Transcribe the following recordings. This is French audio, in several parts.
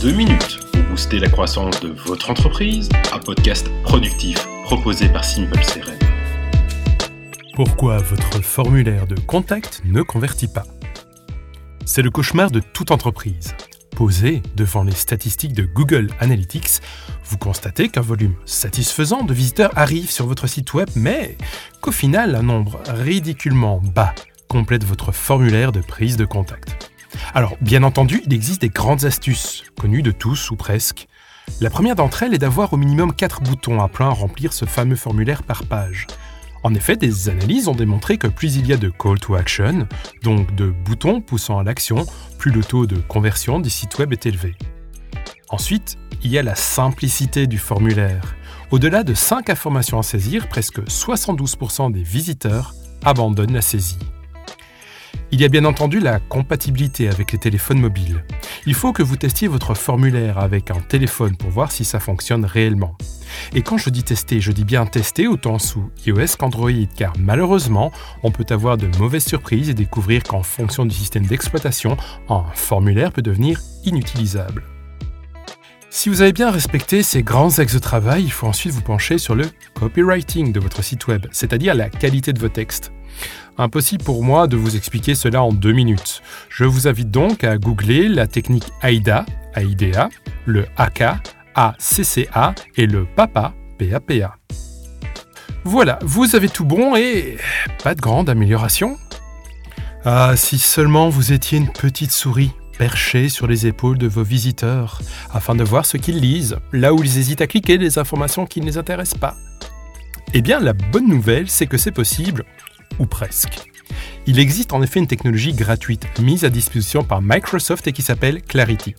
deux minutes pour booster la croissance de votre entreprise, un podcast productif proposé par Simple CRM. Pourquoi votre formulaire de contact ne convertit pas? C'est le cauchemar de toute entreprise. Posé devant les statistiques de Google Analytics, vous constatez qu'un volume satisfaisant de visiteurs arrive sur votre site web, mais qu'au final, un nombre ridiculement bas complète votre formulaire de prise de contact. Alors, bien entendu, il existe des grandes astuces, connues de tous ou presque. La première d'entre elles est d'avoir au minimum 4 boutons à plein à remplir ce fameux formulaire par page. En effet, des analyses ont démontré que plus il y a de call to action, donc de boutons poussant à l'action, plus le taux de conversion des sites web est élevé. Ensuite, il y a la simplicité du formulaire. Au-delà de 5 informations à saisir, presque 72% des visiteurs abandonnent la saisie. Il y a bien entendu la compatibilité avec les téléphones mobiles. Il faut que vous testiez votre formulaire avec un téléphone pour voir si ça fonctionne réellement. Et quand je dis tester, je dis bien tester autant sous iOS qu'Android, car malheureusement, on peut avoir de mauvaises surprises et découvrir qu'en fonction du système d'exploitation, un formulaire peut devenir inutilisable. Si vous avez bien respecté ces grands axes de travail, il faut ensuite vous pencher sur le copywriting de votre site web, c'est-à-dire la qualité de vos textes. Impossible pour moi de vous expliquer cela en deux minutes. Je vous invite donc à googler la technique AIDA, AIDA, le AK, ACCA et le PAPA, PAPA. Voilà, vous avez tout bon et pas de grande amélioration. Ah, si seulement vous étiez une petite souris perchée sur les épaules de vos visiteurs, afin de voir ce qu'ils lisent, là où ils hésitent à cliquer les informations qui ne les intéressent pas. Eh bien, la bonne nouvelle, c'est que c'est possible ou presque. Il existe en effet une technologie gratuite mise à disposition par Microsoft et qui s'appelle Clarity.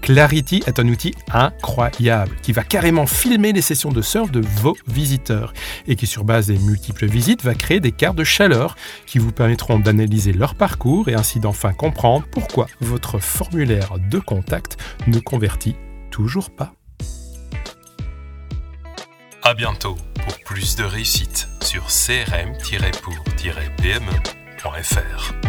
Clarity est un outil incroyable qui va carrément filmer les sessions de surf de vos visiteurs et qui sur base des multiples visites va créer des cartes de chaleur qui vous permettront d'analyser leur parcours et ainsi d'enfin comprendre pourquoi votre formulaire de contact ne convertit toujours pas. À bientôt pour plus de réussite sur crm-pour-pme.fr.